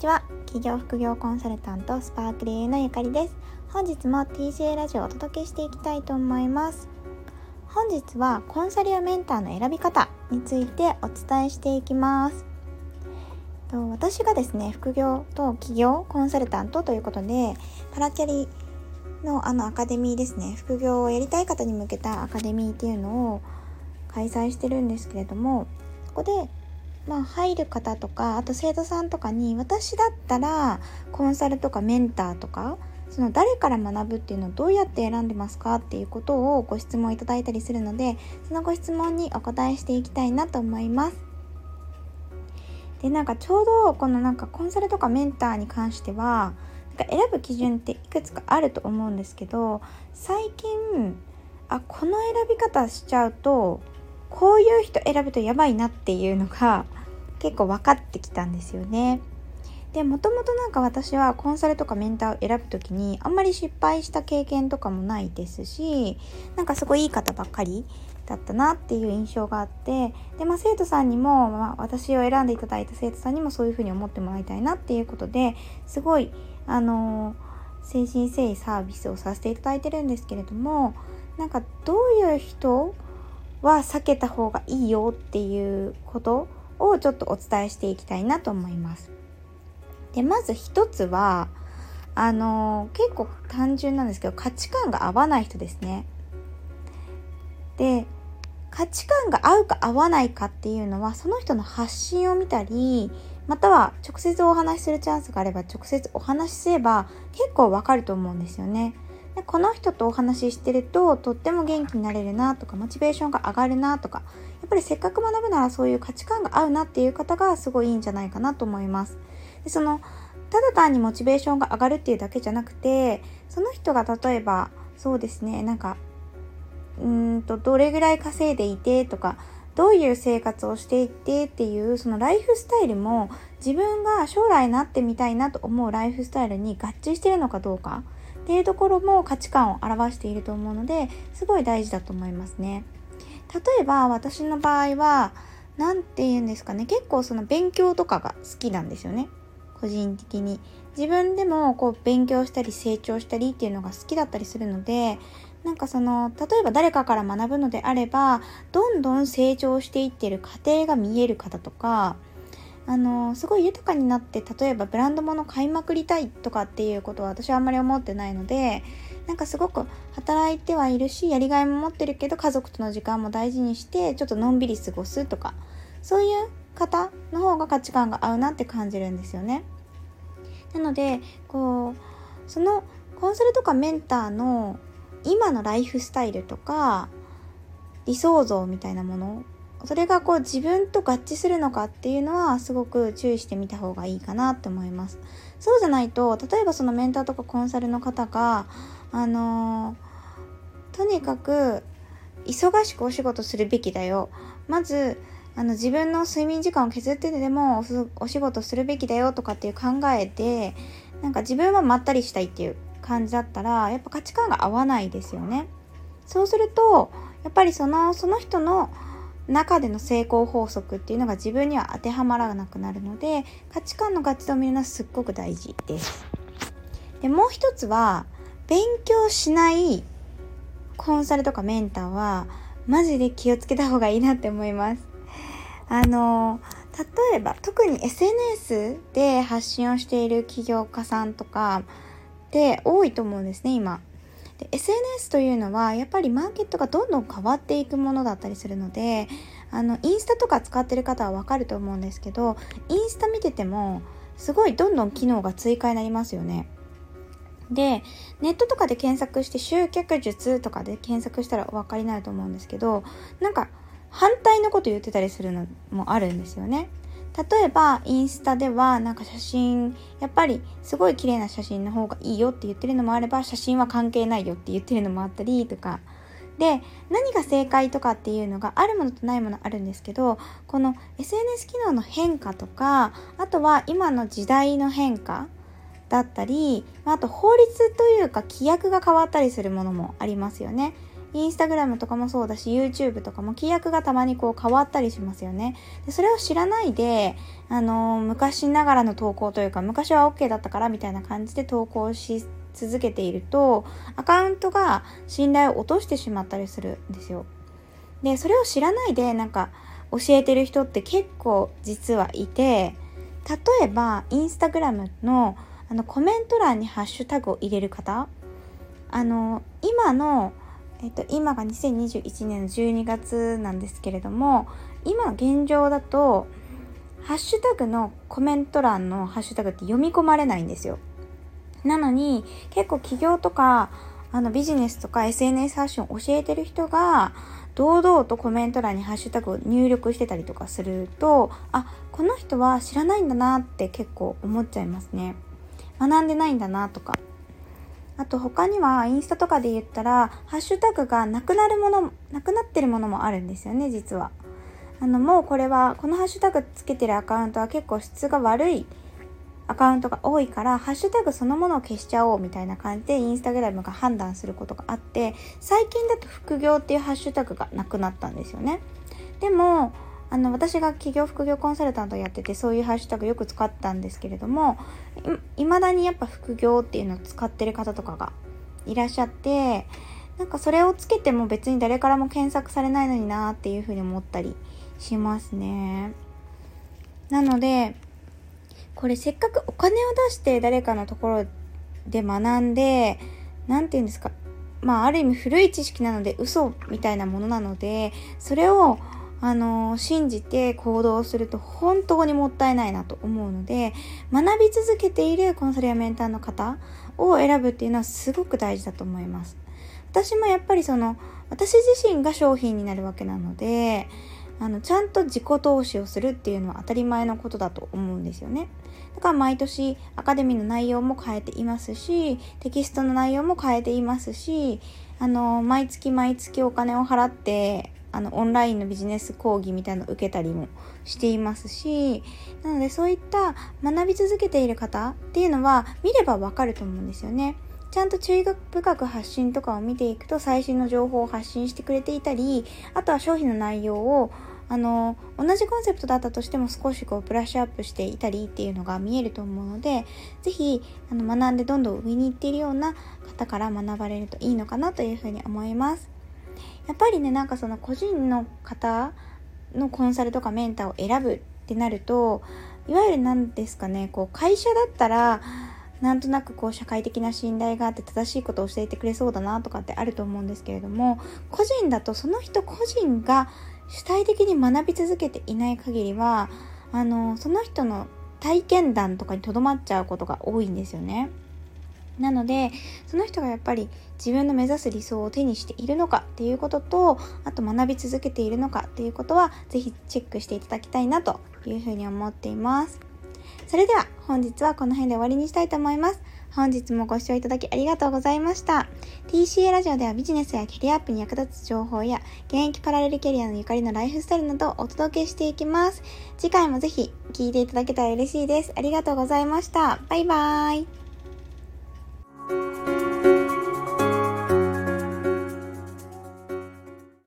ちは。企業副業コンサルタントスパークリーのゆかりです。本日も TCA ラジオをお届けしていきたいと思います。本日はコンサルやメンターの選び方についてお伝えしていきます。私がですね副業と企業コンサルタントということでパラキャリのあのアカデミーですね副業をやりたい方に向けたアカデミーっていうのを開催してるんですけれどもここでまあ、入る方とかあと生徒さんとかに私だったらコンサルとかメンターとかその誰から学ぶっていうのをどうやって選んでますかっていうことをご質問いただいたりするのでそのご質問にお答えしていきたいなと思います。でなんかちょうどこのなんかコンサルとかメンターに関してはなんか選ぶ基準っていくつかあると思うんですけど最近あこの選び方しちゃうとこういう人選ぶとやばいなっていうのが結構分かってきたんですよね。でもともとなんか私はコンサルとかメンターを選ぶ時にあんまり失敗した経験とかもないですしなんかすごいいい方ばっかりだったなっていう印象があってで、まあ、生徒さんにも、まあ、私を選んでいただいた生徒さんにもそういうふうに思ってもらいたいなっていうことですごいあの誠心誠意サービスをさせていただいてるんですけれどもなんかどういう人は避けた方がいいよっていうことをちょっとお伝えしていきたいなと思います。でまず一つはあの結構単純なんですけど価値観が合わない人ですね。で価値観が合うか合わないかっていうのはその人の発信を見たりまたは直接お話しするチャンスがあれば直接お話しすれば結構わかると思うんですよね。でこの人とお話ししてるととっても元気になれるなとかモチベーションが上がるなとかやっぱりせっかく学ぶならそういう価値観が合うなっていう方がすごいいいんじゃないかなと思います。でそのただ単にモチベーションが上がるっていうだけじゃなくてその人が例えばそうですねなんかうんとどれぐらい稼いでいてとかどういう生活をしていってっていうそのライフスタイルも自分が将来なってみたいなと思うライフスタイルに合致してるのかどうかっていうところも価値観を表していると思うのですごい大事だと思いますね。例えば私の場合は何て言うんですかね結構その勉強とかが好きなんですよね個人的に。自分でもこう勉強したり成長したりっていうのが好きだったりするのでなんかその例えば誰かから学ぶのであればどんどん成長していってる過程が見える方とかあのすごい豊かになって例えばブランド物買いまくりたいとかっていうことは私はあんまり思ってないのでなんかすごく働いてはいるしやりがいも持ってるけど家族との時間も大事にしてちょっとのんびり過ごすとかそういう方の方が価値観が合うなって感じるんですよね。なのでこうそのコンサルとかメンターの今のライフスタイルとか理想像みたいなものそれがこう自分と合致するのかっていうのはすごく注意してみた方がいいかなって思います。そうじゃないと例えばそのメンターとかコンサルの方があのー、とにかく忙しくお仕事するべきだよ。まずあの自分の睡眠時間を削ってでもお仕事するべきだよとかっていう考えでなんか自分はまったりしたいっていう感じだったらやっぱ価値観が合わないですよね。そうするとやっぱりそのその人の中での成功法則っていうのが自分には当てはまらなくなるので価値観の合致度を見るのはすっごく大事です。でもう一つは勉強しないコンサルとかメンターはマジで気をつけた方がいいなって思います。あの例えば特に SNS で発信をしている起業家さんとかって多いと思うんですね今。で SNS というのはやっぱりマーケットがどんどん変わっていくものだったりするのであのインスタとか使ってる方はわかると思うんですけどインスタ見ててもすごいどんどん機能が追加になりますよね。でネットとかで検索して集客術とかで検索したらお分かりになると思うんですけどなんか反対のこと言ってたりするのもあるんですよね。例えばインスタではなんか写真やっぱりすごい綺麗な写真の方がいいよって言ってるのもあれば写真は関係ないよって言ってるのもあったりとか。で何が正解とかっていうのがあるものとないものあるんですけどこの SNS 機能の変化とかあとは今の時代の変化だったりあと法律というか規約が変わったりするものもありますよね。インスタグラムとかもそうだし YouTube とかも規約がたまにこう変わったりしますよね。でそれを知らないであの昔ながらの投稿というか昔は OK だったからみたいな感じで投稿し続けているとアカウントが信頼を落としてしまったりするんですよ。でそれを知らないでなんか教えてる人って結構実はいて例えばインスタグラムのあのコメント欄にハッシュタグを入れる方。あの今の、えっと、今が2021年の12月なんですけれども今の現状だとハッシュタグのコメント欄のハッシュタグって読み込まれないんですよ。なのに結構企業とかあのビジネスとか SNS 発信を教えてる人が堂々とコメント欄にハッシュタグを入力してたりとかするとあこの人は知らないんだなって結構思っちゃいますね。学んでないんだなとか。あと他にはインスタとかで言ったらハッシュタグがなくなるものなくなってるものもあるんですよね実は。あのもうこれはこのハッシュタグつけてるアカウントは結構質が悪いアカウントが多いからハッシュタグそのものを消しちゃおうみたいな感じでインスタグラムが判断することがあって最近だと副業っていうハッシュタグがなくなったんですよね。でもあの私が企業副業コンサルタントやっててそういうハッシュタグよく使ったんですけれどもいまだにやっぱ副業っていうのを使ってる方とかがいらっしゃってなんかそれをつけても別に誰からも検索されないのになっていうふうに思ったりしますね。なのでこれせっかくお金を出して誰かのところで学んで、何て言うんですか、まあある意味古い知識なので嘘みたいなものなので、それをあの信じて行動すると本当にもったいないなと思うので学び続けているコンサルやメンターの方を選ぶっていうのはすごく大事だと思います。私もやっぱりその私自身が商品になるわけなのであのちゃんと自己投資をするっていうのは当たり前のことだと思うんですよね。だから毎年アカデミーの内容も変えていますしテキストの内容も変えていますしあの毎月毎月お金を払ってあのオンラインのビジネス講義みたいなのを受けたりもしていますしなのでそういった学び続けている方っていうのは見ればわかると思うんですよね。ちゃんと注意深く発信とかを見ていくと最新の情報を発信してくれていたりあとは商品の内容をあの同じコンセプトだったとしても少しこうブラッシュアップしていたりっていうのが見えると思うので是非学んでどんどん上に行っているような方から学ばれるといいのかなというふうに思います。やっぱりねなんかその個人の方のコンサルとかメンターを選ぶってなるといわゆる何ですかねこう会社だったらなんとなくこう社会的な信頼があって正しいことを教えてくれそうだなとかってあると思うんですけれども個人だとその人個人が主体的に学び続けていない限りはあのその人の体験談とかにとどまっちゃうことが多いんですよね。なのでその人がやっぱり自分の目指す理想を手にしているのかっていうこととあと学び続けているのかっていうことは是非チェックしていただきたいなというふうに思っています。それでは本日はこの辺で終わりにしたいと思います。本日もご視聴いただきありがとうございました。TCA ラジオではビジネスやキャリアアップに役立つ情報や現役パラレルキャリアのゆかりのライフスタイルなどをお届けしていきます。次回もぜひ聴いていただけたら嬉しいです。ありがとうございました。バイバーイ。